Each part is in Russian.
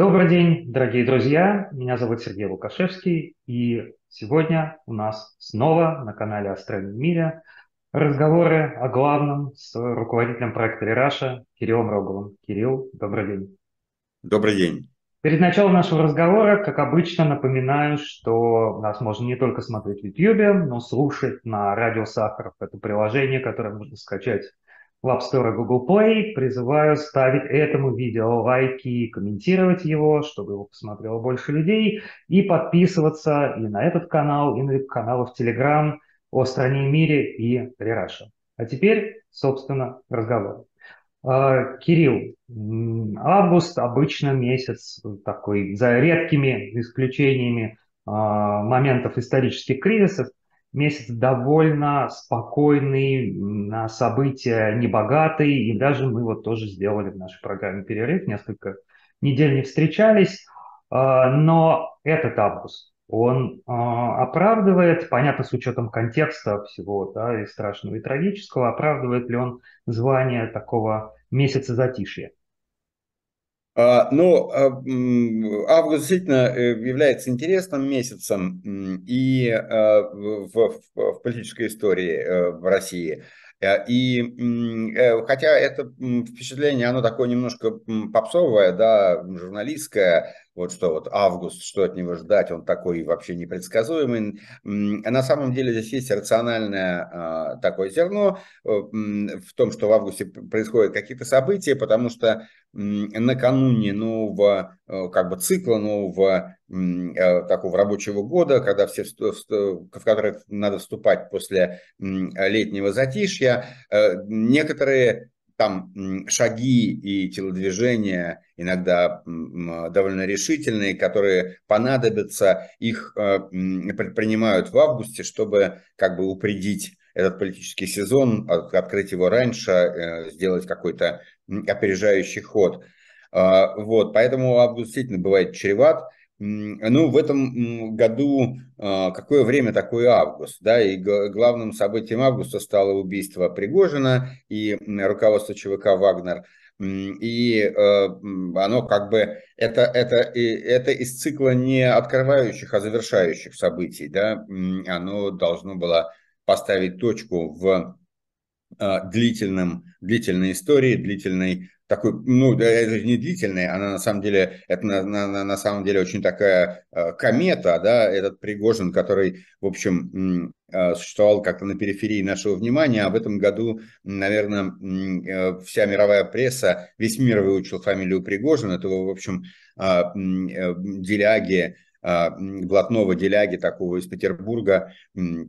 Добрый день, дорогие друзья. Меня зовут Сергей Лукашевский, и сегодня у нас снова на канале «О мире» разговоры о главном с руководителем проекта «Лераша» Кириллом Роговым. Кирилл, добрый день. Добрый день. Перед началом нашего разговора, как обычно, напоминаю, что нас можно не только смотреть в YouTube, но слушать на радио Сахаров. Это приложение, которое можно скачать в App Store и Google Play. Призываю ставить этому видео лайки комментировать его, чтобы его посмотрело больше людей, и подписываться и на этот канал, и на каналы в Telegram о стране и мире и Рераша. А теперь, собственно, разговор. А, Кирилл, август обычно месяц такой, за редкими исключениями а, моментов исторических кризисов, месяц довольно спокойный, на события небогатый, и даже мы вот тоже сделали в нашей программе перерыв, несколько недель не встречались, а, но этот август, он а, оправдывает, понятно, с учетом контекста всего, да, и страшного, и трагического, оправдывает ли он звание такого месяца затишья? А, ну, а, август действительно э, является интересным месяцем и а, в, в, политической истории э, в России. Э, и хотя это впечатление, оно такое немножко попсовое, да, журналистское, вот что вот август, что от него ждать, он такой вообще непредсказуемый. На самом деле здесь есть рациональное такое зерно в том, что в августе происходят какие-то события, потому что накануне нового э, как бы цикла, нового э, такого рабочего года, когда все, в который надо вступать после летнего затишья, э, некоторые там шаги и телодвижения иногда довольно решительные, которые понадобятся, их предпринимают в августе, чтобы как бы упредить этот политический сезон, открыть его раньше, сделать какой-то опережающий ход. А, вот, поэтому август действительно бывает чреват. Ну, в этом году а, какое время такой август, да, и главным событием августа стало убийство Пригожина и руководство ЧВК «Вагнер», и э, оно как бы, это, это, это из цикла не открывающих, а завершающих событий, да, оно должно было поставить точку в а, длительном, длительной истории, длительной такой, ну, это не длительная, она на самом деле, это на, на, на самом деле очень такая э, комета, да, этот Пригожин, который, в общем, э, существовал как-то на периферии нашего внимания, а в этом году, наверное, э, вся мировая пресса, весь мир выучил фамилию Пригожин, этого, в общем, э, э, деляги, блатного деляги такого из Петербурга,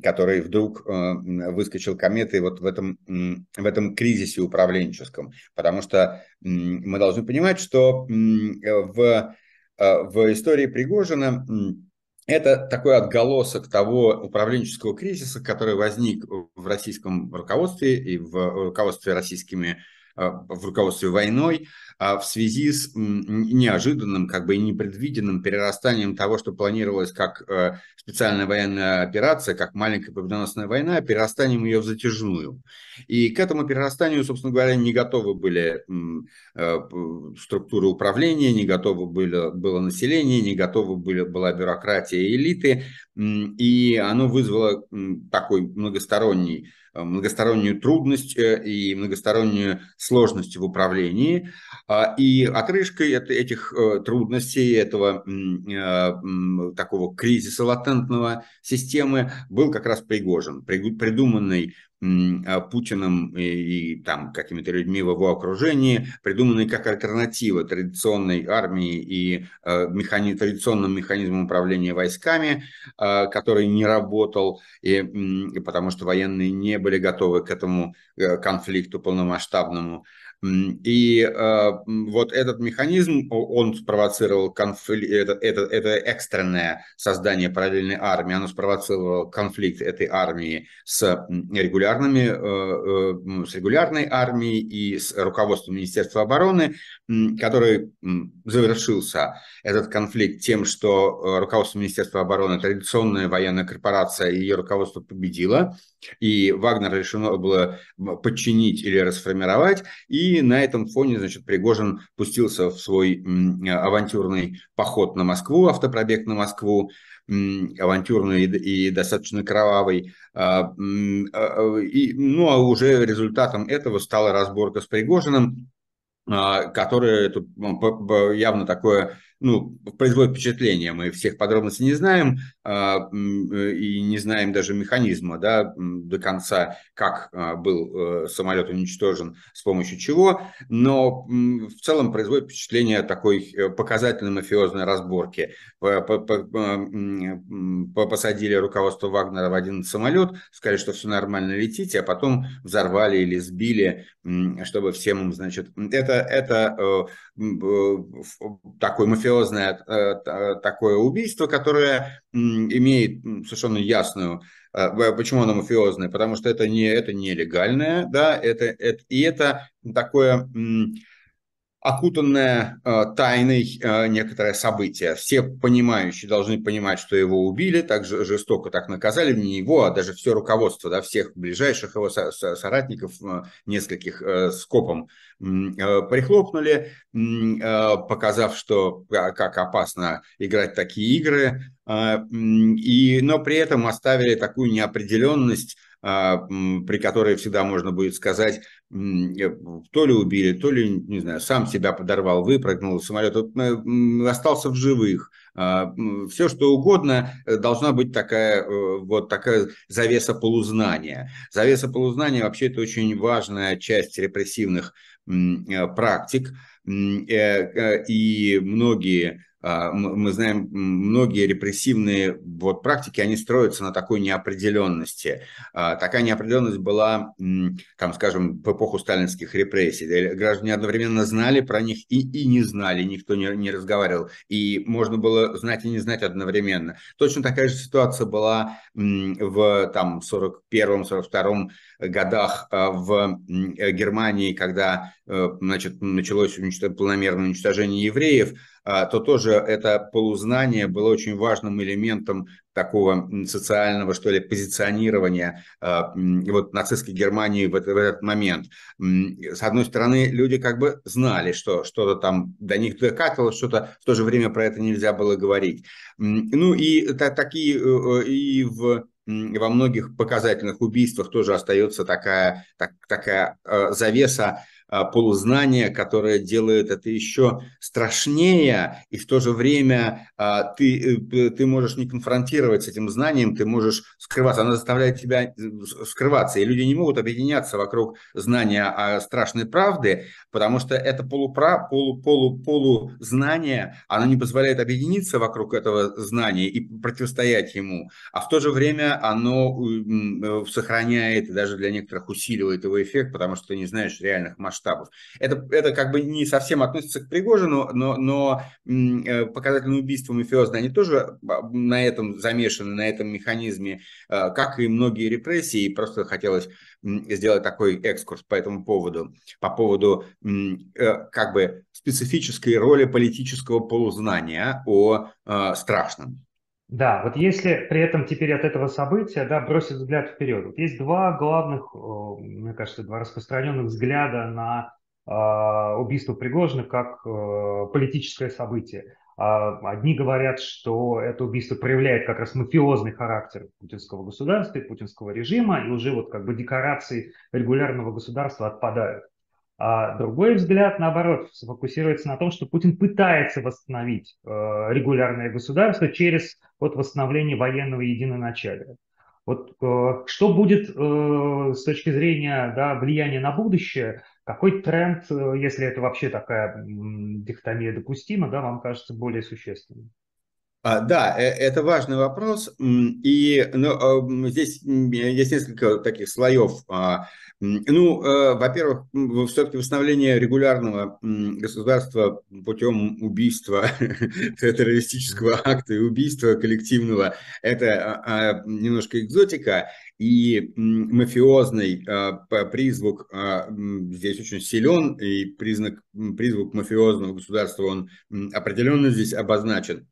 который вдруг а, выскочил кометой вот в этом, в этом кризисе управленческом. Потому что мы должны понимать, что в, а, в истории Пригожина это такой отголосок того управленческого кризиса, который возник в российском руководстве и в руководстве российскими в руководстве войной, а в связи с неожиданным, как бы и непредвиденным перерастанием того, что планировалось как э, специальная военная операция, как маленькая победоносная война, перерастанием ее в затяжную. И к этому перерастанию, собственно говоря, не готовы были э, структуры управления, не готовы были, было население, не готовы были, была бюрократия и элиты, и оно вызвало такой многосторонний многостороннюю трудность э, и многостороннюю сложность в управлении. А, и отрыжкой этих э, трудностей, этого такого кризиса латентного системы был как раз Пригожин, придуманный Путиным и, и там какими-то людьми в его окружении, придуманный как альтернатива традиционной армии и э, механи, традиционным механизмам управления войсками, э, который не работал, и, и потому что военные не были готовы к этому э, конфликту полномасштабному. И э, вот этот механизм, он спровоцировал конфликт, это, это, это экстренное создание параллельной армии, оно спровоцировало конфликт этой армии с регулярными, э, э, с регулярной армией и с руководством Министерства обороны, который завершился, этот конфликт, тем, что э, руководство Министерства обороны, традиционная военная корпорация, ее руководство победило, и Вагнер решено было подчинить или расформировать, и на этом фоне, значит, Пригожин пустился в свой авантюрный поход на Москву, автопробег на Москву, авантюрный и достаточно кровавый. А, и, ну, а уже результатом этого стала разборка с Пригожиным, которая явно такое ну, производит впечатление. Мы всех подробностей не знаем а, и не знаем даже механизма да, до конца, как а, был э, самолет уничтожен, с помощью чего, но в целом производит впечатление такой э, показательной мафиозной разборки. Посадили руководство Вагнера в один самолет, сказали, что все нормально летите, а потом взорвали или сбили, чтобы всем им, значит, это, это э, такой мафиозный мафиозное э, такое убийство, которое имеет совершенно ясную э, Почему оно мафиозное? Потому что это не это нелегальное, да, это, это и это такое окутанное э, тайной э, некоторое событие. Все понимающие должны понимать, что его убили, так же жестоко так наказали, не его, а даже все руководство, да, всех ближайших его со со соратников, э, нескольких э, скопом э, прихлопнули, э, показав, что э, как опасно играть такие игры, э, и, но при этом оставили такую неопределенность при которой всегда можно будет сказать, э, то ли убили, то ли, не знаю, сам себя подорвал, выпрыгнул из самолета, э, остался в живых. А, Все, что угодно, э, должна быть такая, вот такая завеса полузнания. Завеса полузнания вообще это очень важная часть репрессивных практик, и многие а, мы знаем, многие репрессивные вот практики, они строятся на такой неопределенности. А, такая неопределенность была, там, скажем, в эпоху сталинских репрессий. Граждане одновременно знали про них и, и не знали, никто не, не разговаривал. И можно было знать и не знать одновременно. Точно такая же ситуация была в там, 41-42 годах а, в Германии, когда э, значит, началось планомерное уничтожение евреев – а, то тоже это полузнание было очень важным элементом такого социального, что ли, позиционирования а, вот нацистской Германии в этот, момент. С одной стороны, люди как бы знали, что что-то там до них докатывалось, что-то в то же время про это нельзя было говорить. Ну и так, такие э, э, и в во многих показательных убийствах тоже остается такая, так, такая э, завеса полузнание, которое делает это еще страшнее, и в то же время а, ты, э, ты можешь не конфронтировать с этим знанием, ты можешь скрываться, оно заставляет тебя э, скрываться, и люди не могут объединяться вокруг знания о страшной правды, потому что это полупра, полу, полу, полу знание, оно не позволяет объединиться вокруг этого знания и противостоять ему, а в то же время оно э, сохраняет и даже для некоторых усиливает его эффект, потому что ты не знаешь реальных масштабов масштабов. Это, это как бы не совсем относится к Пригожину, но, но э, показательное убийство мафиозное, они тоже а, на этом замешаны, на этом механизме, э, как и многие репрессии. И просто хотелось сделать такой экскурс по этому поводу, по поводу э, как бы специфической роли политического полузнания о страшном. Да, вот если при этом теперь от этого события да, бросить взгляд вперед, вот есть два главных, мне кажется, два распространенных взгляда на э, убийство Пригожина как э, политическое событие. А одни говорят, что это убийство проявляет как раз мафиозный характер путинского государства, путинского режима, и уже вот как бы декорации регулярного государства отпадают. А другой взгляд, наоборот, сфокусируется на том, что Путин пытается восстановить э, регулярное государство через вот, восстановление военного единоначалия. Вот э, что будет э, с точки зрения да, влияния на будущее, какой тренд, если это вообще такая дихотомия допустима, да, вам кажется более существенным? А, да, э, это важный вопрос. И ну, здесь есть несколько таких слоев. А, ну, э, во-первых, все-таки восстановление регулярного государства путем убийства, террористического акта и убийства коллективного, это а, немножко экзотика. И мафиозный призвук здесь очень силен, и признак, призвук мафиозного государства, он определенно здесь обозначен.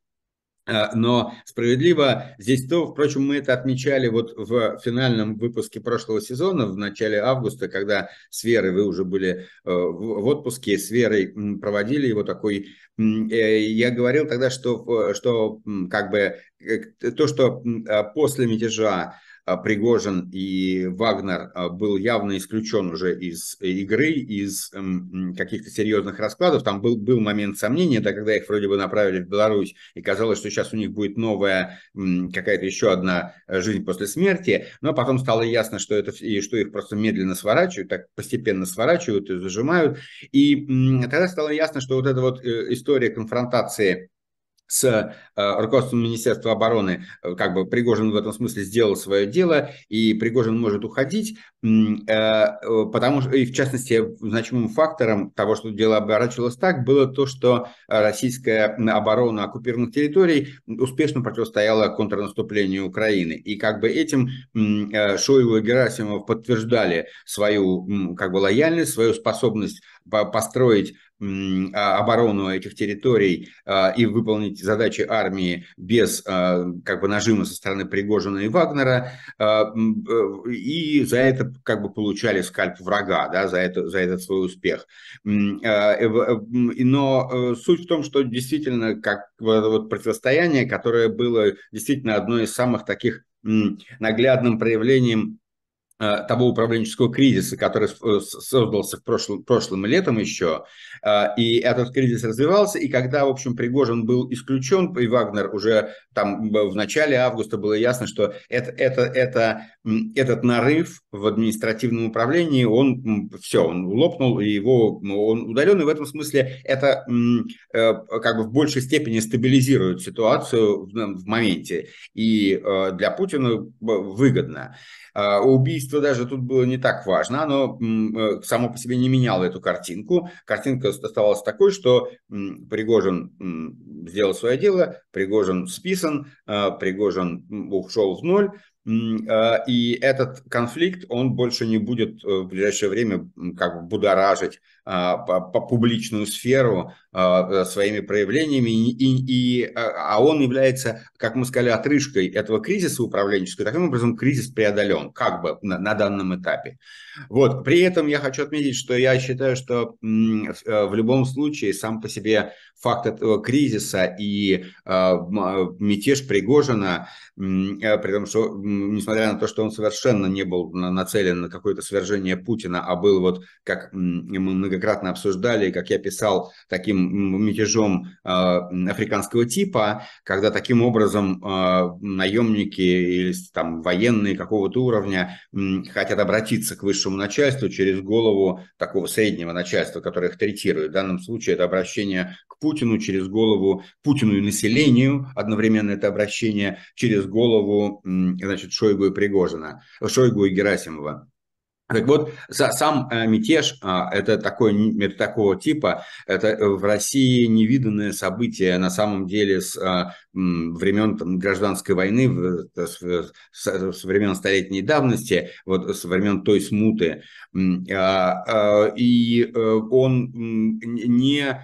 Э, но справедливо здесь то, впрочем, мы это отмечали вот в финальном выпуске прошлого сезона, в начале августа, когда с Верой вы уже были э, в отпуске, с Верой проводили его такой... Э, я говорил тогда, что, что как бы то, что после мятежа а, Пригожин и Вагнер а, был явно исключен уже из игры, из эм, каких-то серьезных раскладов. Там был, был момент сомнения, да, когда их вроде бы направили в Беларусь, и казалось, что сейчас у них будет новая какая-то еще одна э, жизнь после смерти, но потом стало ясно, что, это, и что их просто медленно сворачивают, так постепенно сворачивают и зажимают. И тогда стало ясно, что вот эта вот э, история конфронтации с э, руководством Министерства обороны, э, как бы Пригожин в этом смысле сделал свое дело, и Пригожин может уходить, э, потому что, и в частности, значимым фактором того, что дело оборачивалось так, было то, что российская оборона оккупированных территорий успешно противостояла контрнаступлению Украины. И как бы этим Шойгу и Герасимов подтверждали свою как бы лояльность, свою способность построить оборону этих территорий а, и выполнить задачи армии без а, как бы нажима со стороны Пригожина и Вагнера, э, и за это как бы получали скальп врага, да, за, это, за этот свой успех. Э, но э, суть в том, что действительно как вот противостояние, которое было действительно одной из самых таких наглядным проявлением того управленческого кризиса, который э, создался в прошлом, прошлым летом еще, э, и этот кризис развивался, и когда, в общем, Пригожин был исключен, и Вагнер уже там в начале августа было ясно, что это, это, это, этот нарыв в административном управлении, он все, он лопнул, и его, он удален, и в этом смысле это как бы в большей степени стабилизирует ситуацию в, в моменте, и для Путина выгодно. Убийство даже тут было не так важно, оно э, само по себе не меняло эту картинку. Картинка оставалась такой, что Пригожин сделал свое дело, Пригожин списан, а, Пригожин ушел в ноль, а, и этот конфликт, он больше не будет э, в ближайшее время как бы будоражить а, по, по публичную сферу а, своими проявлениями, и, и, и, а он является, как мы сказали, отрыжкой этого кризиса управленческого. Таким образом, кризис преодолен, как бы на, на данном этапе. Вот. При этом я хочу отметить, что я считаю, что э, в любом случае сам по себе факт этого кризиса и мятеж Пригожина, при том, что несмотря на то, что он совершенно не был нацелен на какое-то свержение Путина, а был вот, как мы многократно обсуждали, как я писал, таким мятежом э, африканского типа, когда таким образом э, наемники или там военные какого-то уровня э, хотят обратиться к высшему начальству через голову такого среднего начальства, которое их третирует. В данном случае это обращение к Путину через голову Путину и населению, одновременно это обращение через голову, значит, Шойгу и Пригожина, Шойгу и Герасимова. Так вот, сам э, мятеж а, это, такой, это такого типа, это в России невиданное событие на самом деле с а, времен там, гражданской войны, с, с времен столетней давности, вот с времен той смуты. А, и э, он не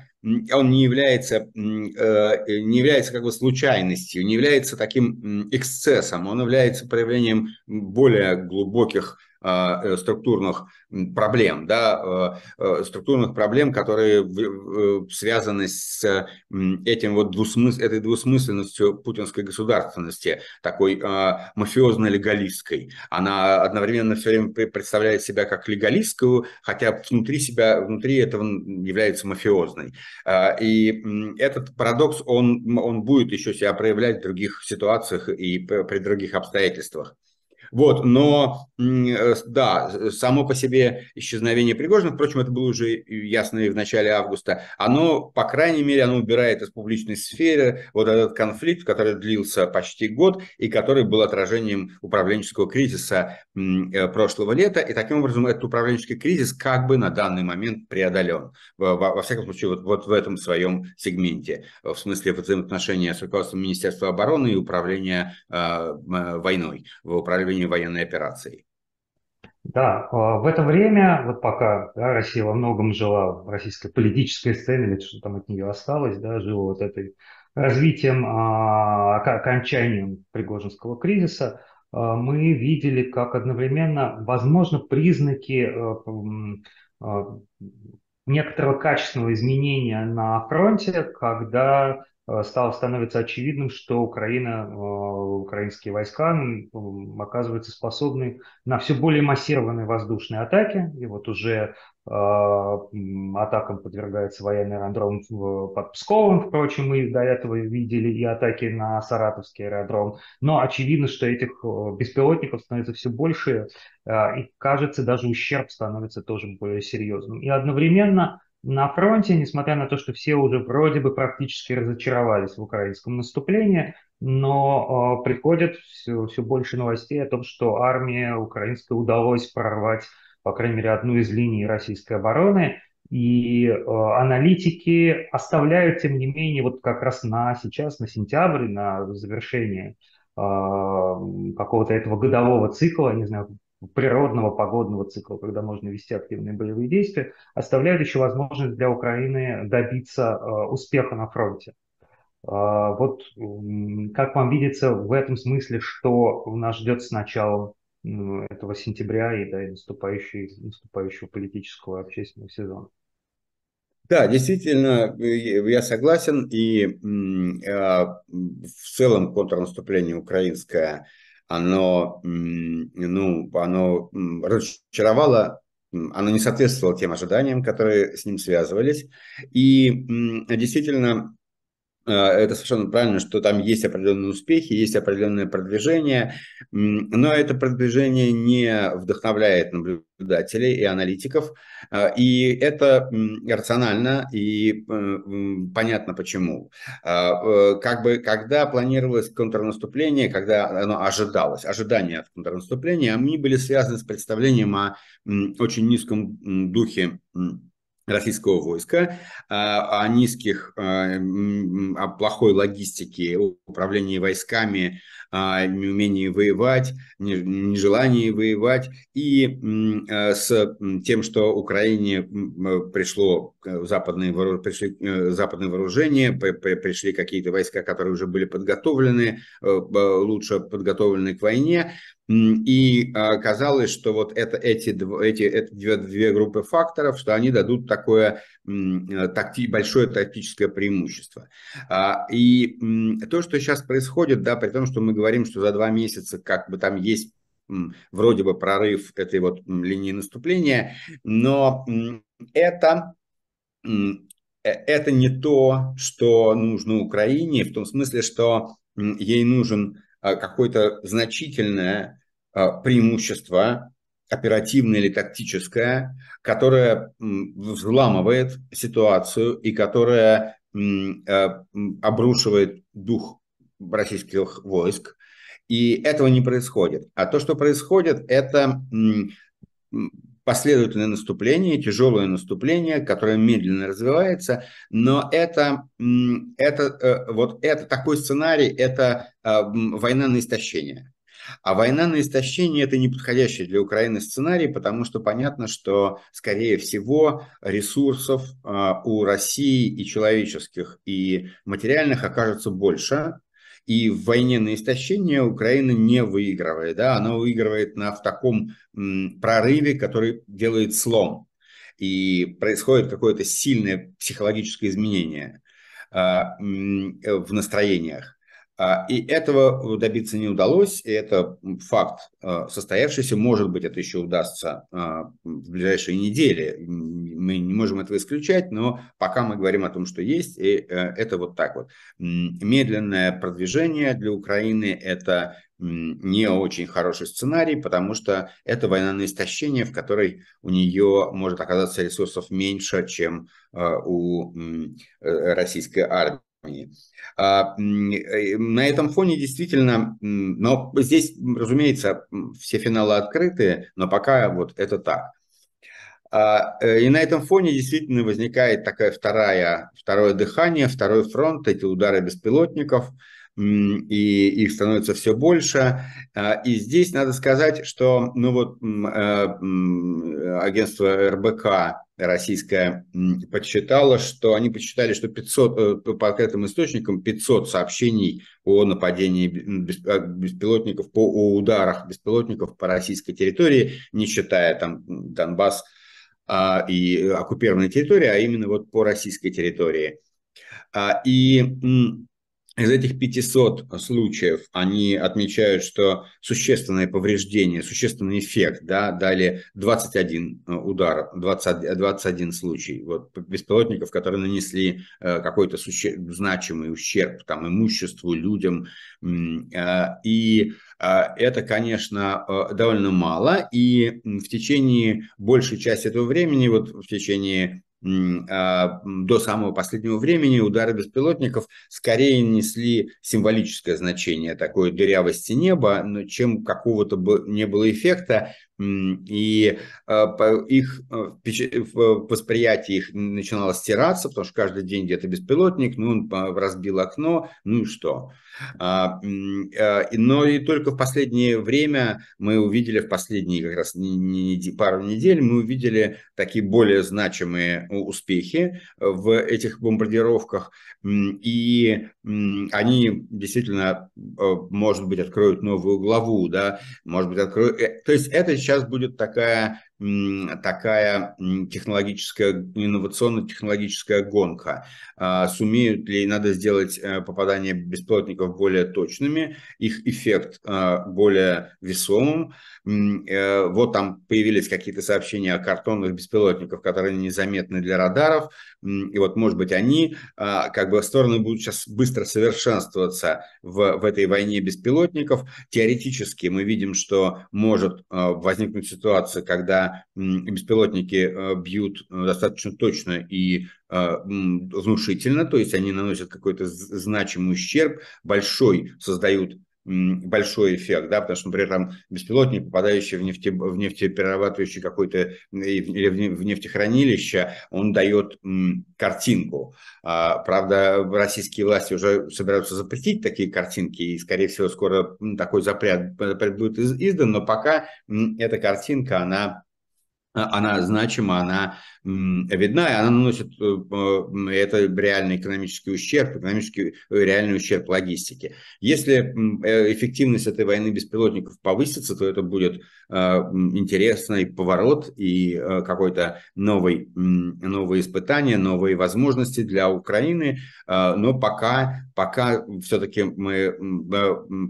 он не является, э, не является как бы случайностью, не является таким эксцессом, он является проявлением более глубоких э, структурных проблем, да, э, э, структурных проблем, которые связаны с этим вот двусмыс... этой двусмысленностью путинской государственности, такой а, мафиозно-легалистской. Она одновременно все время представляет себя как легалистскую, хотя внутри себя, внутри этого является мафиозной. А, и этот парадокс, он, он будет еще себя проявлять в других ситуациях и при других обстоятельствах. Вот, но э, да, само по себе исчезновение Пригожина, впрочем, это было уже ясно и в начале августа, оно, по крайней мере, оно убирает из публичной сферы вот этот конфликт, который длился почти год и который был отражением управленческого кризиса э, прошлого лета, и таким образом этот управленческий кризис как бы на данный момент преодолен, во, во всяком случае, вот, вот в этом своем сегменте, в смысле взаимоотношения с руководством Министерства обороны и управления э, войной, в управлении уровне военной операции. Да, а, в это время, вот пока да, Россия во многом жила в российской политической сцене, или что там от нее осталось, да, жила вот этой развитием, окончанием Пригожинского кризиса, мы видели, как одновременно, возможно, признаки некоторого качественного изменения на фронте, когда стало становиться очевидным, что Украина, э, украинские войска оказываются способны на все более массированные воздушные атаки. И вот уже э, атакам подвергается военный аэродром под Псковом, впрочем, мы до этого видели и атаки на Саратовский аэродром. Но очевидно, что этих беспилотников становится все больше, и кажется, даже ущерб становится тоже более серьезным. И одновременно на фронте, несмотря на то, что все уже вроде бы практически разочаровались в украинском наступлении, но э, приходят все, все больше новостей о том, что армии украинской удалось прорвать, по крайней мере, одну из линий российской обороны. И э, аналитики оставляют, тем не менее, вот как раз на сейчас, на сентябрь, на завершение э, какого-то этого годового цикла, не знаю, природного погодного цикла, когда можно вести активные боевые действия, оставляют еще возможность для Украины добиться э, успеха на фронте. Э, вот как вам видится в этом смысле, что нас ждет с начала этого сентября и до наступающего, наступающего политического и общественного сезона? Да, действительно, я согласен, и э, в целом контрнаступление украинское оно, ну, оно разочаровало, оно не соответствовало тем ожиданиям, которые с ним связывались. И действительно, это совершенно правильно, что там есть определенные успехи, есть определенное продвижение, но это продвижение не вдохновляет наблюдателей и аналитиков, э, и это рационально и э, понятно почему. Как бы, когда планировалось контрнаступление, когда оно ожидалось, ожидания от контрнаступления, они были связаны с представлением о очень низком духе российского войска, а, о низких, а, о плохой логистике, управлении войсками, неумении воевать, нежелании воевать, и с тем, что Украине пришло западные, пришли э, западные вооружения, пришли какие-то войска, которые уже были подготовлены, э, лучше подготовлены к войне, и оказалось, что вот это, эти, эти, эти две, две группы факторов, что они дадут такое такти, большое тактическое преимущество. А, и то, что сейчас происходит, да, при том, что мы говорим, что за два месяца как бы там есть вроде бы прорыв этой вот линии наступления, но это э, это не то, что нужно Украине, в том смысле, что ей нужен а, какое-то значительное а, преимущество, оперативное или тактическое, которое взламывает ситуацию и которое а, обрушивает дух российских войск. И этого не происходит. А то, что происходит, это последовательное наступление, тяжелое наступление, которое медленно развивается, но это, это, э, вот это такой сценарий, это а, война на истощение. А война на истощение – это не подходящий для Украины сценарий, потому что понятно, что, скорее всего, ресурсов а, у России и человеческих, и материальных окажется больше, и в войне на истощение Украина не выигрывает. Да? Она выигрывает на, в таком м, прорыве, который делает слом. И происходит какое-то сильное психологическое изменение а, м, в настроениях. А, и этого добиться не удалось, и это факт а, состоявшийся. Может быть, это еще удастся а, в ближайшие недели. Мы не можем этого исключать, но пока мы говорим о том, что есть, и э, это вот так вот. Медленное продвижение для Украины – это не очень хороший сценарий, потому что это война на истощение, в которой у нее может оказаться ресурсов меньше, чем у э, российской армии. А, э, на этом фоне действительно, но здесь, разумеется, все финалы открыты, но пока вот это так. А, э, и на этом фоне действительно возникает такая вторая, второе дыхание, второй фронт, эти удары беспилотников. и их становится все больше. И здесь надо сказать, что ну вот, агентство РБК российская подсчитала, что они подсчитали, что 500, э, по открытым источникам 500 сообщений о нападении а, беспилотников, по, о ударах беспилотников по российской территории, не считая там Донбасс а, и оккупированной территории, а именно вот по российской территории. А, и из этих 500 случаев они отмечают, что существенное повреждение, существенный эффект да, дали 21 э, удар, 20, 21 случай вот, беспилотников, которые нанесли э, какой-то суще... значимый ущерб там, имуществу, людям. Э, и это, конечно, довольно мало, и в течение большей части этого времени, вот в течение до самого последнего времени удары беспилотников скорее несли символическое значение такой дырявости неба, чем какого-то не было эффекта, и а, их а, восприятие их начинало стираться, потому что каждый день где-то беспилотник, ну, он разбил окно, ну и что. Но и только в последнее время мы увидели, в последние как раз пару недель, мы увидели такие более значимые успехи в этих бомбардировках, и они действительно, может быть, откроют новую главу, да, может быть, откроют... Э, то есть это сейчас будет такая такая технологическая, инновационно-технологическая гонка. А, сумеют ли, надо сделать э, попадание беспилотников более точными, их эффект а, более весомым. Э, вот там появились какие-то сообщения о картонных беспилотниках, которые незаметны для радаров. И вот, может быть, они, а, как бы, стороны будут сейчас быстро совершенствоваться в, в этой войне беспилотников. Теоретически мы видим, что может возникнуть ситуация, когда беспилотники э, бьют э, достаточно точно и э, внушительно, то есть они наносят какой-то значимый ущерб, большой создают большой эффект, да, потому что, например, там беспилотник, попадающий в, нефте, в нефтеперерабатывающий какой-то или в нефтехранилище, он дает картинку. А, правда, российские власти уже собираются запретить такие картинки, и, скорее всего, скоро такой запрет, запрет будет издан, но пока эта картинка, она она значима, она видна, и она наносит э, это реальный экономический ущерб, экономический э, реальный ущерб логистике. Если э, эффективность этой войны беспилотников повысится, то это будет интересный поворот и какой-то новый, новые испытания, новые возможности для Украины, но пока, пока все-таки мы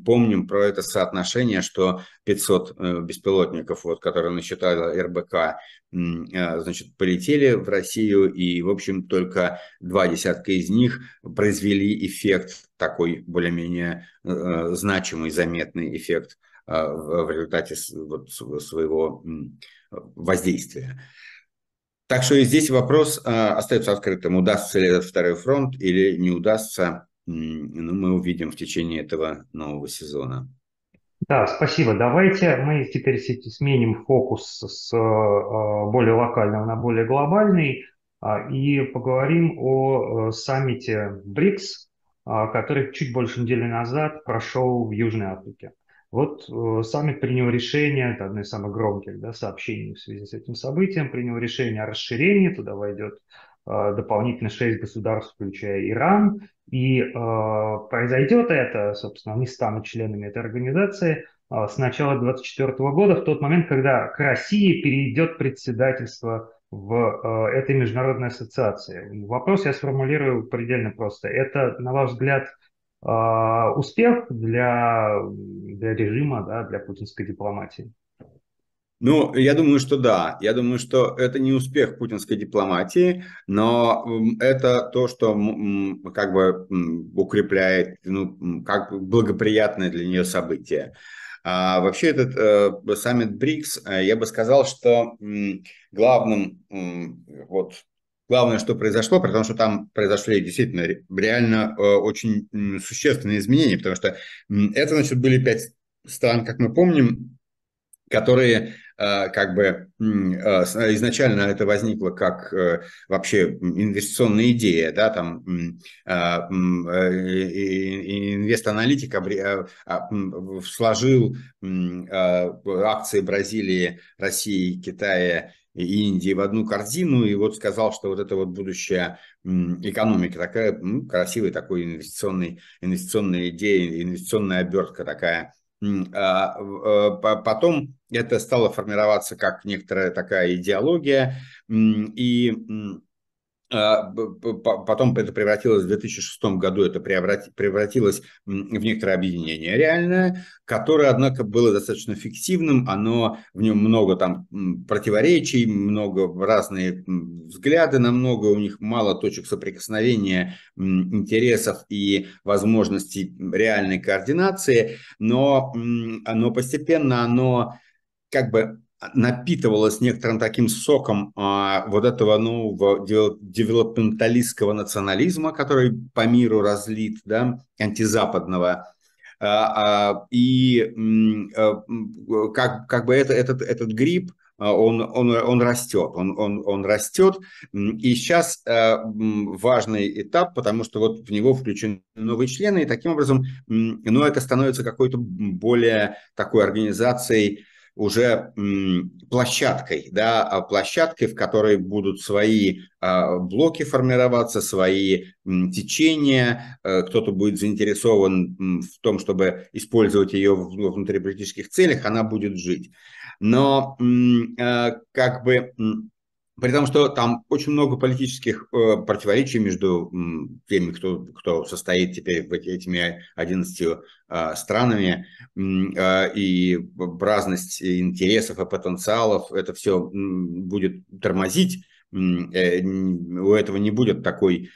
помним про это соотношение, что 500 беспилотников, вот, которые насчитала РБК, значит, полетели в Россию, и, в общем, только два десятка из них произвели эффект, такой более-менее э, значимый, заметный эффект э, в, результате вот, своего воздействия. Так что и здесь вопрос э, остается открытым, удастся ли этот второй фронт или не удастся, ну, мы увидим в течение этого нового сезона. Да, спасибо. Давайте мы теперь сменим фокус с э, более локального на более глобальный а, и поговорим о э, саммите БРИКС, а, который чуть больше недели назад прошел в Южной Африке. Вот э, саммит принял решение, это одно из самых громких да, сообщений в связи с этим событием, принял решение о расширении, туда войдет дополнительно шесть государств, включая Иран, и э, произойдет это, собственно, они станут членами этой организации э, с начала 2024 года, в тот момент, когда к России перейдет председательство в э, этой международной ассоциации. Вопрос я сформулирую предельно просто. Это, на ваш взгляд, э, успех для, для режима, да, для путинской дипломатии? Ну, я думаю, что да. Я думаю, что это не успех путинской дипломатии, но это то, что как бы укрепляет, ну, как благоприятное для нее событие. А вообще этот э, саммит БРИКС, э, я бы сказал, что главным, вот, главное, что произошло, потому что там произошли действительно реально э, очень существенные изменения, потому что это, значит, были пять стран, как мы помним, которые как бы изначально это возникло как вообще инвестиционная идея, да, там инвест-аналитик сложил акции Бразилии, России, Китая и Индии в одну корзину, и вот сказал, что вот это вот будущая экономика такая, ну, красивая такой инвестиционный, инвестиционная идея, инвестиционная обертка такая. А, а, потом это стало формироваться как некоторая такая идеология, и потом это превратилось в 2006 году, это превратилось в некоторое объединение реальное, которое, однако, было достаточно фиктивным, оно, в нем много там противоречий, много разные взгляды на много, у них мало точек соприкосновения интересов и возможностей реальной координации, но оно постепенно, оно как бы напитывалась некоторым таким соком а, вот этого нового девелопменталистского национализма, который по миру разлит, да, антизападного. А, а, и а, как, как бы это, этот, этот гриб, а, он, он, он растет, он, он, он растет, и сейчас э, важный этап, потому что вот в него включены новые члены, и таким образом, ну, это становится какой-то более такой организацией, уже площадкой, да, а площадкой, в которой будут свои а, блоки формироваться, свои течения, э, кто-то будет заинтересован в том, чтобы использовать ее в внутриполитических целях, она будет жить. Но э, как бы при том, что там очень много политических э, противоречий между теми, кто, кто состоит теперь в этими 11 э, странами, э, и разность интересов и потенциалов, это все будет тормозить. Э, у этого не будет такой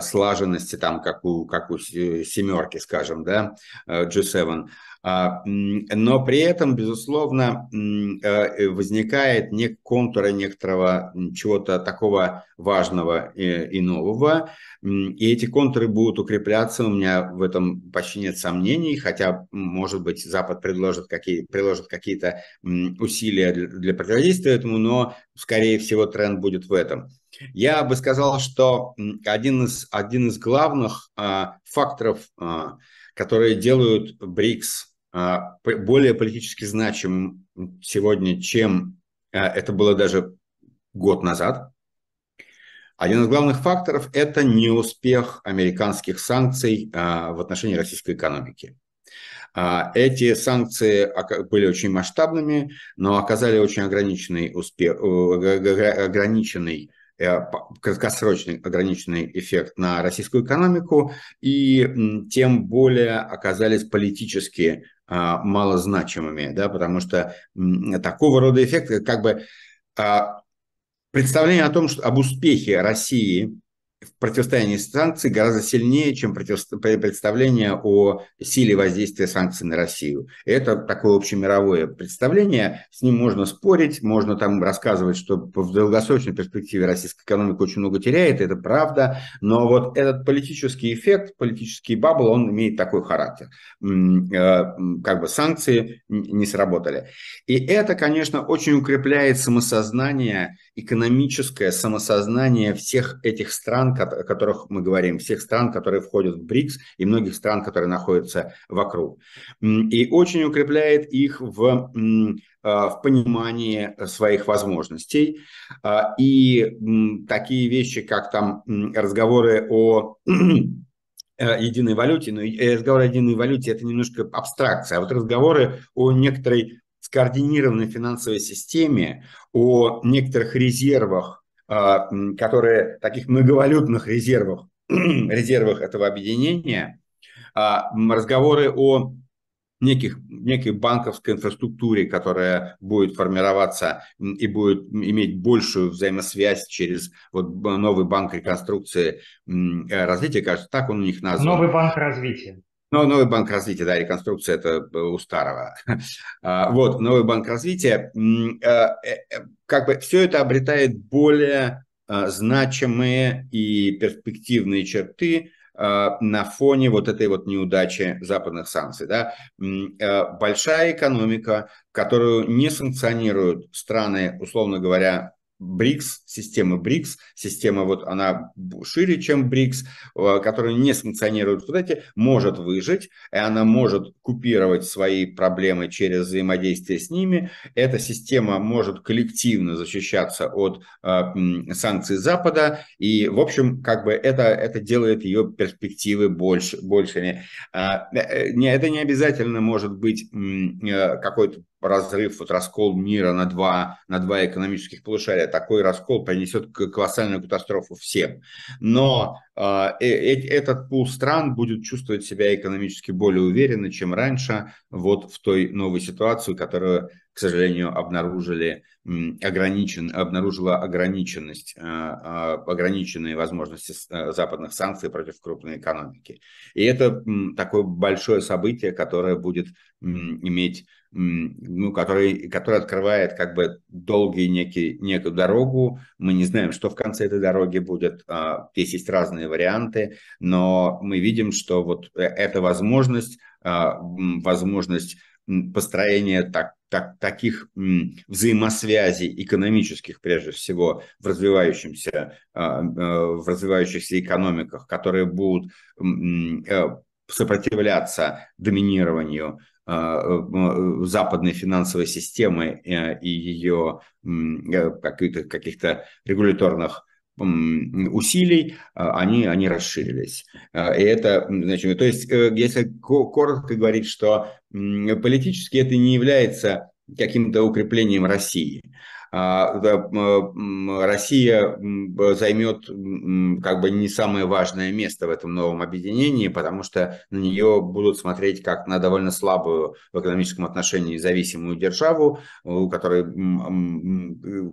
слаженности, там, как у, как у семерки, скажем, да, э, G7. А, но при этом, безусловно, э, возникает не контура некоторого чего-то такого важного и нового, и эти контуры будут укрепляться, у меня в этом почти нет сомнений, хотя, может быть, Запад предложит какие, приложит какие-то усилия для противодействия этому, но, скорее всего, тренд будет в этом. Я бы сказал, что один из, один из главных а, факторов, а, которые делают БРИКС а, более политически значимым сегодня, чем а, это было даже год назад. Один из главных факторов – это неуспех американских санкций а, в отношении российской экономики. Эти санкции были очень масштабными, но оказали очень ограниченный успех, ограниченный краткосрочный ограниченный эффект на российскую экономику, и тем более оказались политически а, малозначимыми, да, потому что такого рода эффект, как бы а, представление о том, что об успехе России в противостоянии санкций гораздо сильнее, чем представление о силе воздействия санкций на Россию. Это такое общемировое представление, с ним можно спорить, можно там рассказывать, что в долгосрочной перспективе российская экономика очень много теряет, это правда, но вот этот политический эффект, политический бабл, он имеет такой характер. Э, как бы санкции не сработали. И это, конечно, очень укрепляет самосознание, экономическое самосознание всех этих стран, о которых мы говорим, всех стран, которые входят в БРИКС и многих стран, которые находятся вокруг. И очень укрепляет их в а, в понимании своих возможностей. А, и такие вещи, как там разговоры о единой валюте, но разговор о единой валюте – это немножко абстракция, а вот разговоры о некоторой скоординированной финансовой системе, о некоторых резервах которые таких многовалютных резервах, резервах этого объединения, а, разговоры о неких, некой банковской инфраструктуре, которая будет формироваться и будет иметь большую взаимосвязь через вот новый банк реконструкции э, развития, кажется, так он у них назван. Новый банк развития. Ну, новый банк развития, да, реконструкция это у старого. А, вот, новый банк развития. Э, э, как бы все это обретает более значимые и перспективные черты на фоне вот этой вот неудачи западных санкций. Да? Большая экономика, которую не санкционируют страны, условно говоря, БРИКС, система БРИКС, система вот она шире, чем БРИКС, э, которая не санкционирует вот эти, может выжить, и она может купировать свои проблемы через взаимодействие с ними. Эта система может коллективно защищаться от э, санкций Запада, и, в общем, как бы это, это делает ее перспективы больше, большими. А, э, не, это не обязательно может быть э, какой-то разрыв, вот раскол мира на два, на два экономических полушария. Такой раскол принесет колоссальную катастрофу всем. Но а, э, э, этот пул стран будет чувствовать себя экономически более уверенно, чем раньше, вот в той новой ситуации, которую, к сожалению, обнаружили ограничен, обнаружила ограниченность, а, а, ограниченные возможности э, западных санкций против крупной экономики. И это такое большое событие, которое будет иметь ну, который, который открывает как бы долгий некий, некую дорогу. Мы не знаем, что в конце этой дороги будет. А, здесь есть разные варианты, но мы видим, что вот э, эта возможность, а, возможность построения так, так, таких взаимосвязей экономических, прежде всего, в развивающемся, а, в развивающихся экономиках, которые будут э, сопротивляться доминированию а, э, западной финансовой системы э, и ее э, каких-то, каких-то регуляторных усилий, а, они, они расширились. А, и это, значит, то есть, если коротко говорить, что политически это не является каким-то укреплением России. А, Россия займет как бы не самое важное место в этом новом объединении, потому что на нее будут смотреть как на довольно слабую в экономическом отношении зависимую державу, у которой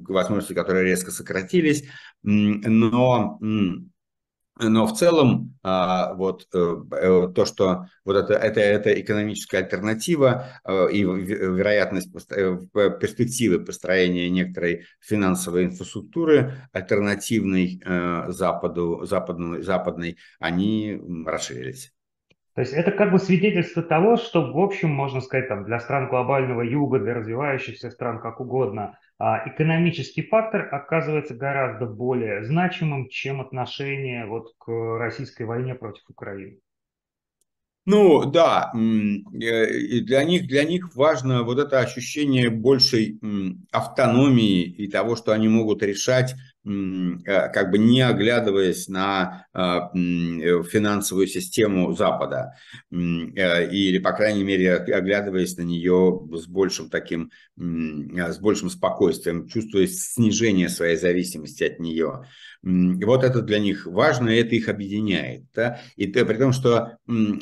возможности которой резко сократились, но но в целом а, вот э, э, то, что вот это, это, это экономическая альтернатива э, и вероятность перспективы построения некоторой финансовой инфраструктуры альтернативной Западу, западной, западной, они расширились. То есть это как бы свидетельство того, что, в общем, можно сказать, там, для стран глобального юга, для развивающихся стран, как угодно, экономический фактор оказывается гораздо более значимым, чем отношение вот к российской войне против Украины. Ну да, и для них, для них важно вот это ощущение большей автономии и того, что они могут решать Э, как бы не оглядываясь на а, э, финансовую систему Запада, э, или, по крайней мере, оглядываясь на нее с большим таким, с большим спокойствием, чувствуя снижение своей зависимости от нее. Вот это для них важно, и это их объединяет. Да? И при том, что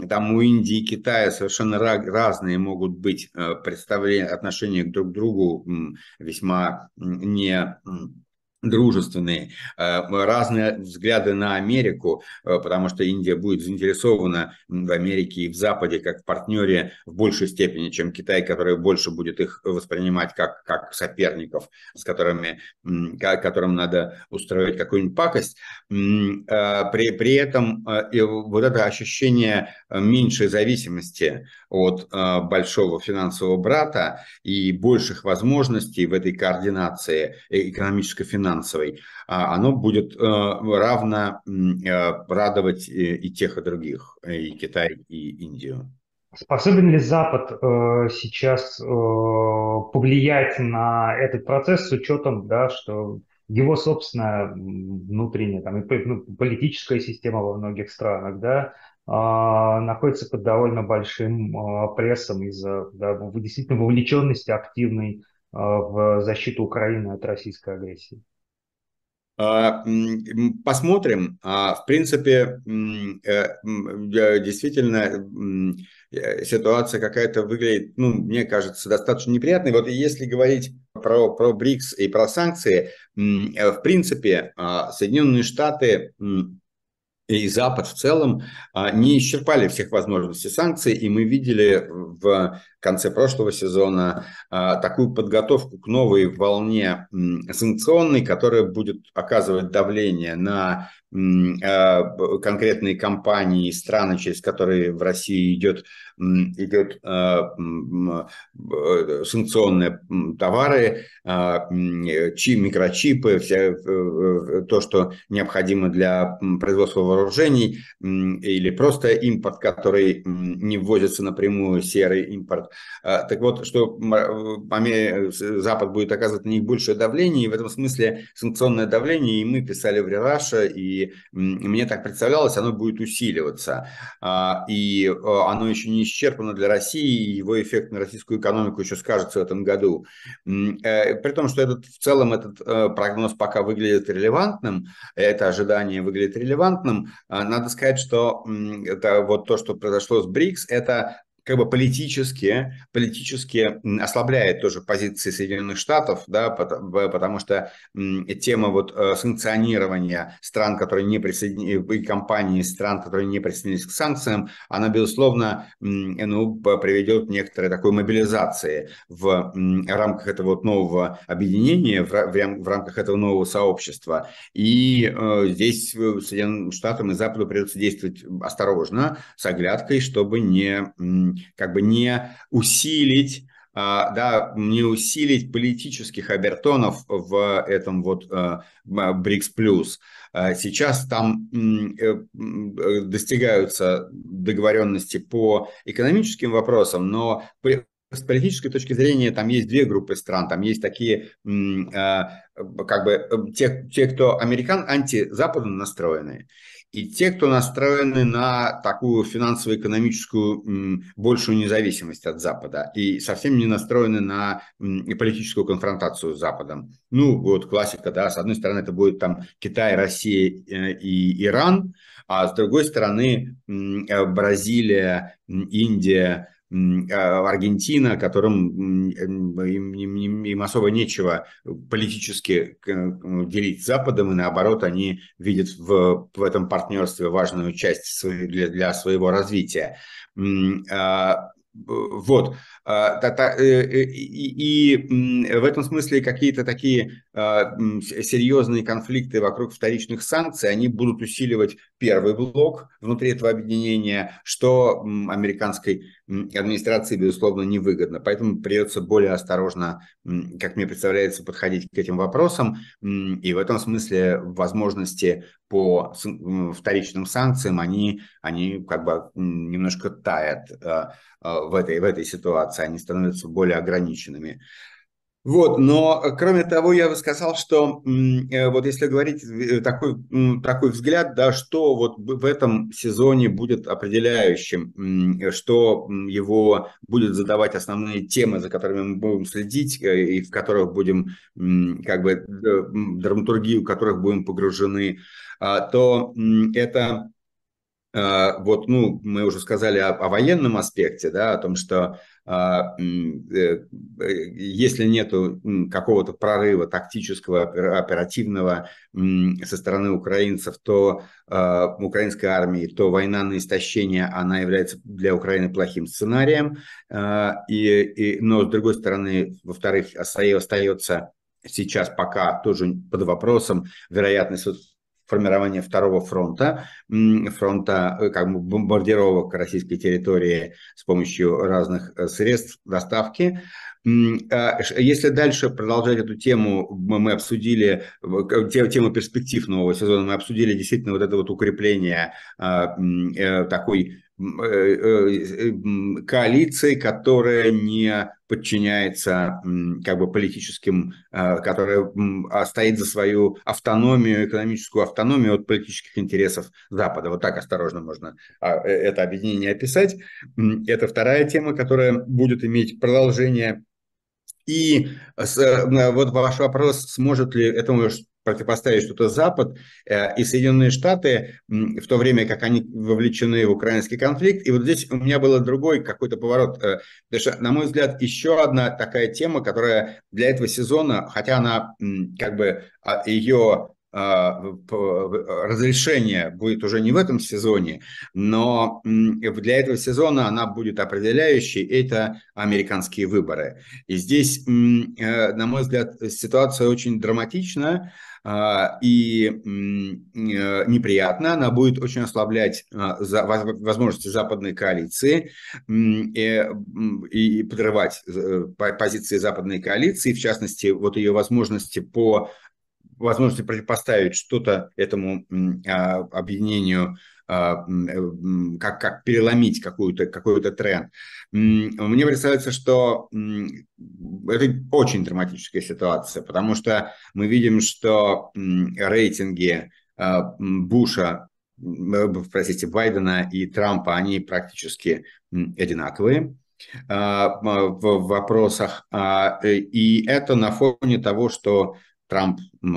там у Индии и Китая совершенно разные могут быть представления, отношения друг к другу весьма не дружественные, э, разные взгляды на Америку, э, потому что Индия будет заинтересована в Америке и в Западе как в партнере в большей степени, чем Китай, который больше будет их воспринимать как, как соперников, с которыми, которым надо устроить какую-нибудь пакость. Э, при, при этом вот это ощущение меньшей зависимости от большого финансового брата и больших возможностей в этой координации экономическо-финансовой финансовой, а оно будет э, равно э, радовать и тех, и других, и Китай, и Индию. Способен ли Запад э, сейчас э, повлиять на этот процесс с учетом, да, что его собственная внутренняя там, ну, политическая система во многих странах да, э, находится под довольно большим э, прессом из-за да, действительно вовлеченности активной э, в защиту Украины от российской агрессии? А, посмотрим. А, в принципе, э, действительно, э, ситуация какая-то выглядит, ну, мне кажется, достаточно неприятной. Вот если говорить про, про БРИКС и про санкции, э, в принципе, а, Соединенные Штаты и Запад в целом не исчерпали всех возможностей санкций, и мы видели в конце прошлого сезона, такую подготовку к новой волне санкционной, которая будет оказывать давление на конкретные компании и страны, через которые в России идет, идет санкционные товары, микрочипы, все, то, что необходимо для производства вооружений, или просто импорт, который не ввозится напрямую, серый импорт. А, так вот, что Запад будет оказывать на них большее давление, и в этом смысле санкционное давление, и мы писали в Рераша, и мне так представлялось, оно будет усиливаться. А, и а, оно еще не исчерпано для России, и его эффект на российскую экономику еще скажется в этом году. Э, при том, что этот, в целом этот э, прогноз пока выглядит релевантным, это ожидание выглядит релевантным, надо сказать, что это вот то, что произошло с БРИКС, это как бы политически, политически ослабляет тоже позиции Соединенных Штатов, да, потому что тема вот э, санкционирования стран, которые не присоединились, и компаний стран, которые не присоединились к санкциям, она, безусловно, ну, приведет к некоторой такой мобилизации в рамках этого вот нового объединения, в рамках этого нового сообщества. И э, здесь Соединенным Штатам и Западу придется действовать осторожно, с оглядкой, чтобы не как бы не усилить а, да, не усилить политических обертонов в этом вот а, БРИКС плюс. А, сейчас там э, достигаются договоренности по экономическим вопросам, но с политической точки зрения там есть две группы стран. Там есть такие, как бы, э, те, те кто американ, антизападно настроенные, и те, кто настроены на такую финансово-экономическую большую независимость от Запада и совсем не настроены на политическую конфронтацию с Западом. Ну, вот классика, да, с одной стороны это будет там Китай, Россия э, и Иран, а с другой стороны э, Бразилия, Индия, Аргентина, которым им, им, им особо нечего политически делить с Западом, и наоборот, они видят в, в этом партнерстве важную часть для, для своего развития. Вот. А, э, э, и, и в этом смысле какие-то такие а, серьезные конфликты вокруг вторичных санкций, они будут усиливать первый блок внутри этого объединения, что американской администрации, безусловно, невыгодно. Поэтому придется более осторожно, как мне представляется, подходить к этим вопросам. И в этом смысле возможности по вторичным санкциям, они, они как бы немножко тают а, в этой, в этой ситуации, они становятся более ограниченными. Вот, но э, кроме того, я бы сказал, что э, вот если говорить э, такой, такой взгляд, да, что вот в этом сезоне будет определяющим, что его будет задавать основные темы, за которыми мы будем следить и в которых будем, как бы, драматургию которых будем погружены, а, то это вот, ну, мы уже сказали о, о военном аспекте, да, о том, что а, если нет какого-то прорыва тактического, оперативного со стороны украинцев, то а, украинской армии, то война на истощение, она является для Украины плохим сценарием. А, и, и, но, с другой стороны, во-вторых, остается сейчас пока тоже под вопросом вероятность формирования второго фронта, фронта э, как бы бомбардировок российской территории с помощью разных э, средств доставки. А, если дальше продолжать эту тему, мы обсудили тему перспектив нового сезона, мы обсудили действительно вот это вот укрепление а, э, такой коалиции, которая не подчиняется как бы политическим, э, которая стоит за свою автономию, экономическую автономию от политических интересов Запада. Вот так осторожно можно а, это объединение описать. Это вторая тема, которая будет иметь продолжение и вот ваш вопрос, сможет ли этому противопоставить что-то Запад э, и Соединенные Штаты в то время, как они вовлечены в украинский конфликт. И вот здесь у меня был другой какой-то поворот. Э, потому что, на мой взгляд, еще одна такая тема, которая для этого сезона, хотя она как бы а, ее разрешение будет уже не в этом сезоне, но для этого сезона она будет определяющей, это американские выборы. И здесь, на мой взгляд, ситуация очень драматичная, а, и э, неприятно, она будет очень ослаблять а, возможности западной коалиции и подрывать э, позиции западной коалиции, в частности, вот ее возможности по возможности противопоставить что-то этому а, объединению а, э, как, как переломить какую-то, какой-то тренд. Мне представляется, что это очень драматическая ситуация, потому что мы видим, что рейтинги а, Буша, э, простите, Байдена и Трампа, они практически одинаковые в вопросах. И это на фоне того, что Трамп, э,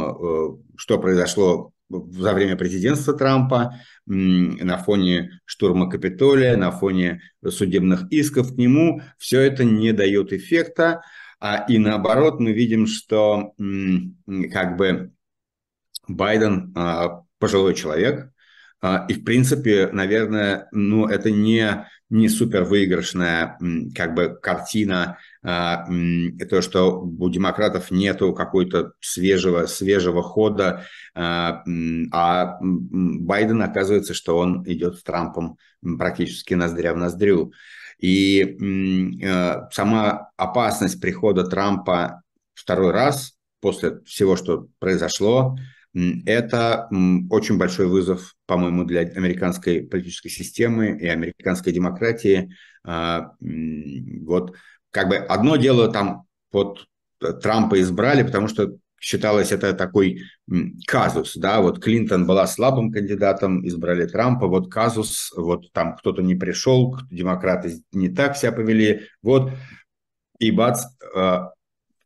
что произошло за время президентства Трампа, на фоне штурма Капитолия, на фоне судебных исков к нему, все это не дает эффекта. А, и наоборот, мы видим, что как бы Байден а, пожилой человек, а, и в принципе, наверное, ну, это не не супер выигрышная как бы картина, то, что у демократов нету какой-то свежего, свежего хода, а, а Байден оказывается, что он идет с Трампом практически ноздря в ноздрю. И а, сама опасность прихода Трампа второй раз после всего, что произошло, это очень большой вызов, по-моему, для американской политической системы и американской демократии. А, вот как бы одно дело там вот Трампа избрали, потому что считалось это такой казус, да, вот Клинтон была слабым кандидатом, избрали Трампа, вот казус, вот там кто-то не пришел, демократы не так себя повели, вот, и бац, а,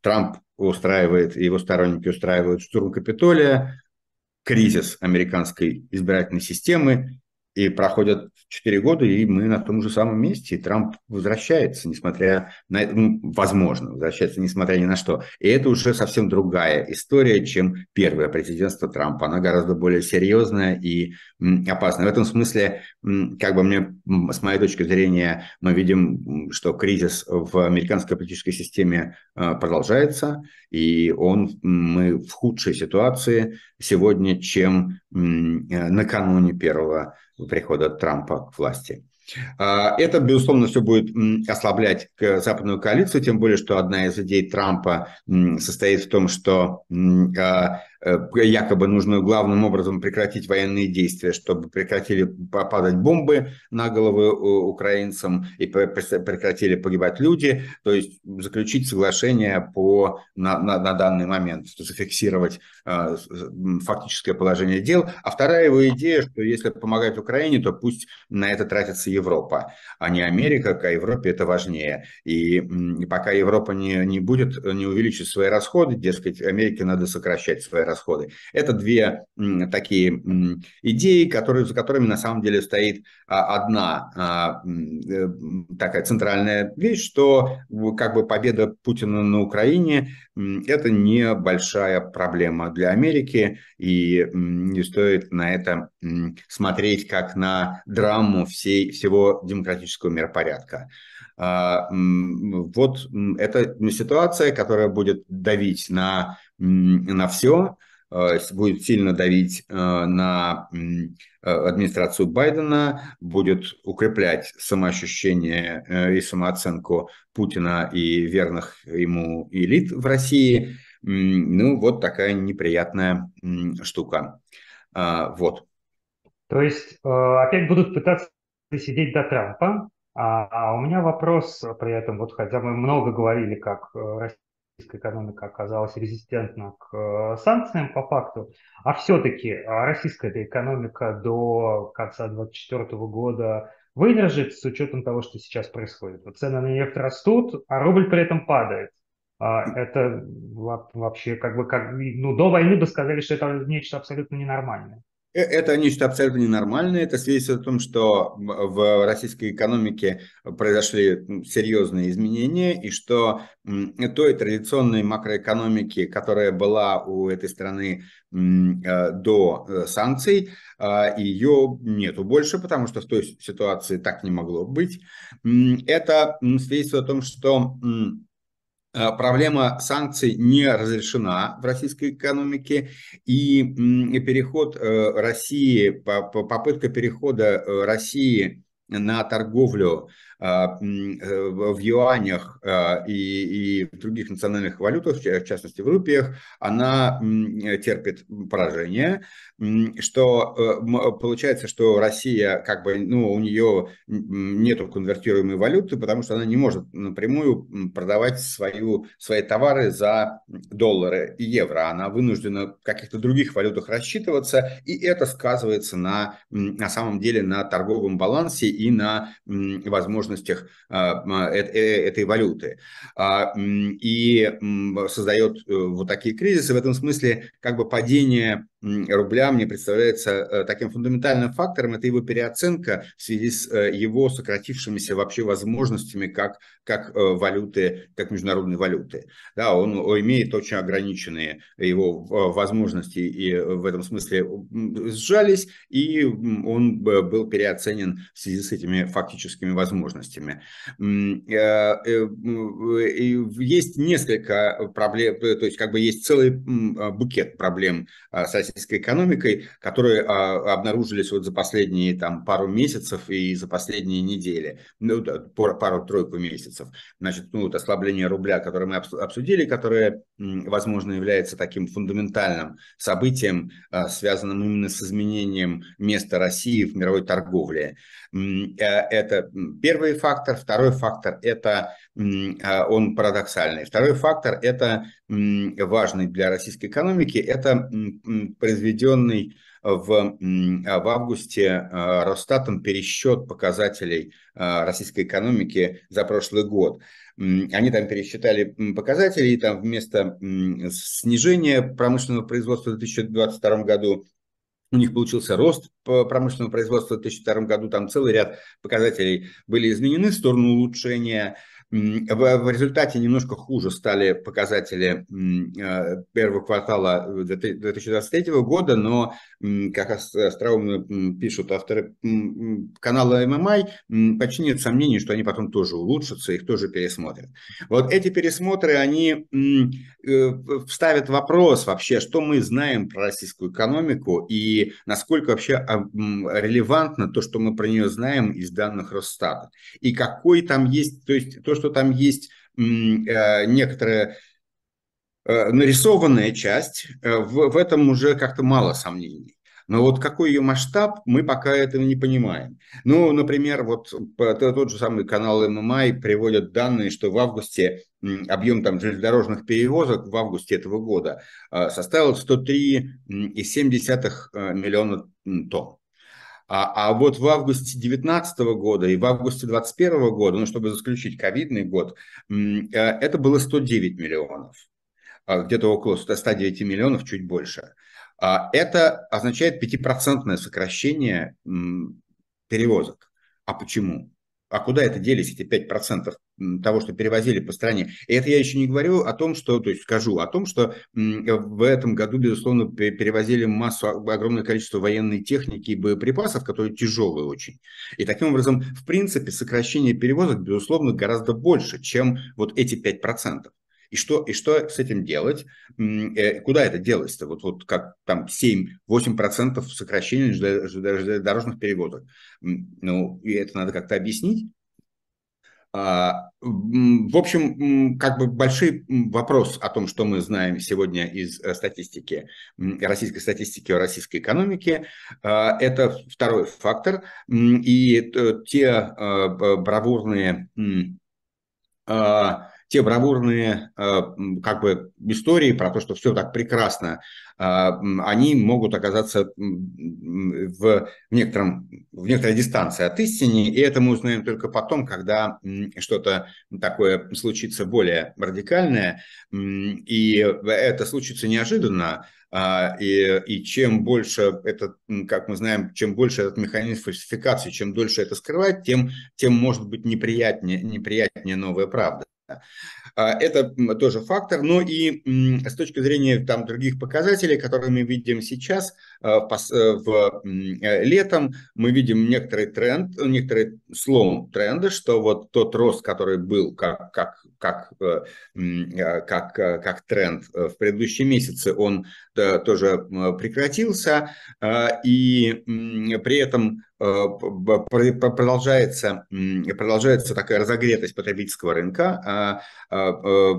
Трамп устраивает, его сторонники устраивают штурм Капитолия, кризис американской избирательной системы, и проходят 4 года, и мы на том же самом месте, и Трамп возвращается, несмотря на ну, возможно, возвращается несмотря ни на что. И это уже совсем другая история, чем первое президентство Трампа. Она гораздо более серьезная и опасная. В этом смысле, как бы мне, с моей точки зрения, мы видим, что кризис в американской политической системе а, продолжается, и он, мы в худшей ситуации сегодня, чем накануне первого прихода Трампа к власти. А, это, безусловно, все будет ослаблять западную коалицию, тем более, что одна из идей Трампа состоит в том, что а, якобы нужно главным образом прекратить военные действия, чтобы прекратили падать бомбы на головы украинцам и прекратили погибать люди, то есть заключить соглашение по, на, на, на данный момент, зафиксировать э, фактическое положение дел. А вторая его идея, что если помогать Украине, то пусть на это тратится Европа, а не Америка, а Европе это важнее. И, и пока Европа не, не будет, не увеличит свои расходы, дескать, Америке надо сокращать свои расходы. Это две такие идеи, которые, за которыми на самом деле стоит а, одна а, э, такая центральная вещь, что как бы победа Путина на Украине – это небольшая проблема для Америки, и не стоит на это смотреть как на драму всей, всего демократического миропорядка. А, вот это ситуация, которая будет давить на, на все, Э, будет сильно давить э, на э, администрацию Байдена, будет укреплять самоощущение и самооценку Путина и верных ему элит в России. Ну, вот такая неприятная штука. Вот. То есть опять будут пытаться сидеть до Трампа, а, а у меня вопрос при этом, вот хотя мы много говорили, как российская экономика оказалась резистентна к э, санкциям по факту, а все-таки а российская экономика до конца 2024 года выдержит с учетом того, что сейчас происходит. Вот цены на нефть растут, а рубль при этом падает. А это вообще как бы как ну до войны бы сказали, что это нечто абсолютно ненормальное. Э, это нечто абсолютно ненормальное. Это свидетельствует о том, что в российской экономике произошли серьезные изменения, и что той традиционной макроэкономики, которая была у этой страны э, до э, санкций, ее нету больше, потому что в той ситуации так не могло быть. Это свидетельствует о том, что проблема санкций не разрешена в российской экономике, и переход э, России, попытка перехода э, России на торговлю э, в юанях а, и, и в других национальных валютах, в частности в рупиях, она терпит поражение, что э, получается, что Россия, как бы, ну, у нее нету конвертируемой валюты, потому что она не может напрямую продавать свою, свои товары за доллары и евро. Она вынуждена в каких-то других валютах рассчитываться, и это сказывается на, на самом деле на торговом балансе и на возможностях а, э, э, этой валюты. А, и создает э, вот такие кризисы. В этом смысле как бы падение рубля мне представляется э, таким фундаментальным фактором, это его переоценка в связи с э, его сократившимися вообще возможностями как, как э, валюты, как международной валюты. Да, он имеет очень ограниченные его возможности и в этом смысле сжались, и он был переоценен в связи с этими фактическими возможностями. Есть несколько проблем, то есть как бы есть целый букет проблем с российской экономикой, которые а, обнаружились вот за последние там, пару месяцев и за последние недели, ну, пару-тройку месяцев. Значит, ну, вот ослабление рубля, которое мы обсудили, которое, возможно, является таким фундаментальным событием, а, связанным именно с изменением места России в мировой торговле. Э, это первый фактор. Второй фактор – это а, он парадоксальный. Второй фактор – это важный для российской экономики, это произведенный в, а, в августе а, Росстатом пересчет показателей российской экономики за прошлый год. Они там пересчитали показатели, и там вместо снижения промышленного производства в 2022 году у них получился рост промышленного производства в 2002 году, там целый ряд показателей были изменены в сторону улучшения. В результате немножко хуже стали показатели э, первого квартала 2023 года, но, как остроумно пишут авторы канала ММА, почти нет сомнений, что они потом тоже улучшатся, их тоже пересмотрят. Вот эти пересмотры, они э, вставят вопрос вообще, что мы знаем про российскую экономику и насколько вообще а, релевантно то, что мы про нее знаем из данных Росстата. И какой там есть, то есть то, что там есть э, некоторая э, нарисованная часть, э, в, в этом уже как-то мало сомнений. Но вот какой ее масштаб, мы пока этого не понимаем. Ну, например, вот тот же самый канал ММА приводят данные, что в августе объем там железнодорожных перевозок в августе этого года составил 103,7 миллиона тонн. А, а вот в августе 2019 года и в августе 2021 года, ну, чтобы исключить ковидный год, э, это было 109 миллионов. А, где-то около 109 миллионов, чуть больше. А, это означает 5% сокращение перевозок. А почему? А куда это делись, эти 5% того, что перевозили по стране? И это я еще не говорю о том, что, то есть скажу о том, что в этом году, безусловно, перевозили массу, огромное количество военной техники и боеприпасов, которые тяжелые очень. И таким образом, в принципе, сокращение перевозок, безусловно, гораздо больше, чем вот эти 5%. И что, и что с этим делать? Э, куда это делать-то? Вот, вот как там 7-8% сокращения железнодорожных перевозок. Ну, и это надо как-то объяснить. А, в общем, как бы большой вопрос о том, что мы знаем сегодня из э, статистики, российской статистики о российской экономике, а, это второй фактор. И те а, бравурные те бравурные как бы истории про то, что все так прекрасно, они могут оказаться в, некотором, в некоторой дистанции от истины, и это мы узнаем только потом, когда что-то такое случится более радикальное, и это случится неожиданно, а, и, и чем больше этот, как мы знаем, чем больше этот механизм фальсификации, чем дольше это скрывать, тем, тем может быть неприятнее, неприятнее новая правда. А, это тоже фактор. Но и с точки зрения там, других показателей, которые мы видим сейчас, а, э, в э, летом мы видим некоторый тренд, некоторый слом тренда, что вот тот рост, который был как, как, как, э, как, как тренд в предыдущие месяцы, он тоже прекратился. А, и при этом Э, продолжается, продолжается такая разогретость потребительского рынка, а, а, э,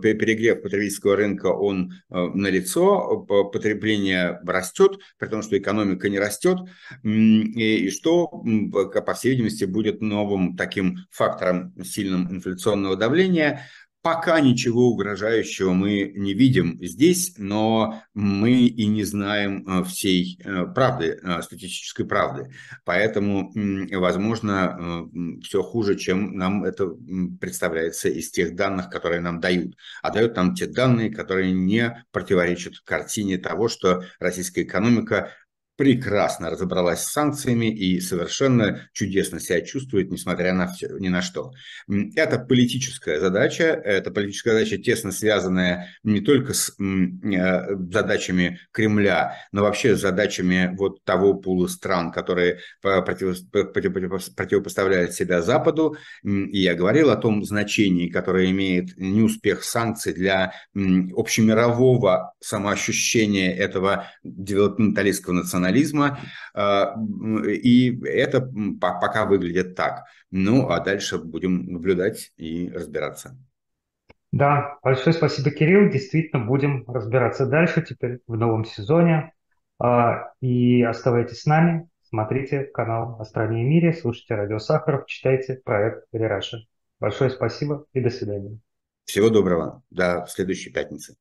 перегрев потребительского рынка, он э, налицо, потребление растет, при том, что экономика не растет, и что, по всей видимости, будет новым таким фактором сильным инфляционного давления, Пока ничего угрожающего мы не видим здесь, но мы и не знаем э, всей э, правды, э, статистической правды. Поэтому, возможно, все хуже, чем нам это представляется из тех данных, которые нам дают. А дают нам те данные, которые не противоречат картине того, что российская экономика прекрасно разобралась с санкциями и совершенно чудесно себя чувствует, несмотря на все, ни на что. Это политическая задача, это политическая задача, тесно связанная не только с э, задачами Кремля, но вообще с задачами вот того пула стран, которые противопоставляют себя Западу. И я говорил о том значении, которое имеет неуспех санкций для общемирового самоощущения этого девелопменталистского национализма, национализма, а, и это пока выглядит так. Ну, а дальше будем наблюдать и разбираться. Да, большое спасибо, Кирилл. Действительно, будем разбираться дальше теперь в новом сезоне. А, и оставайтесь с нами, смотрите канал «О стране и мире», слушайте радио Сахаров, читайте проект «Рераша». Большое спасибо и до свидания. Всего доброго. До следующей пятницы.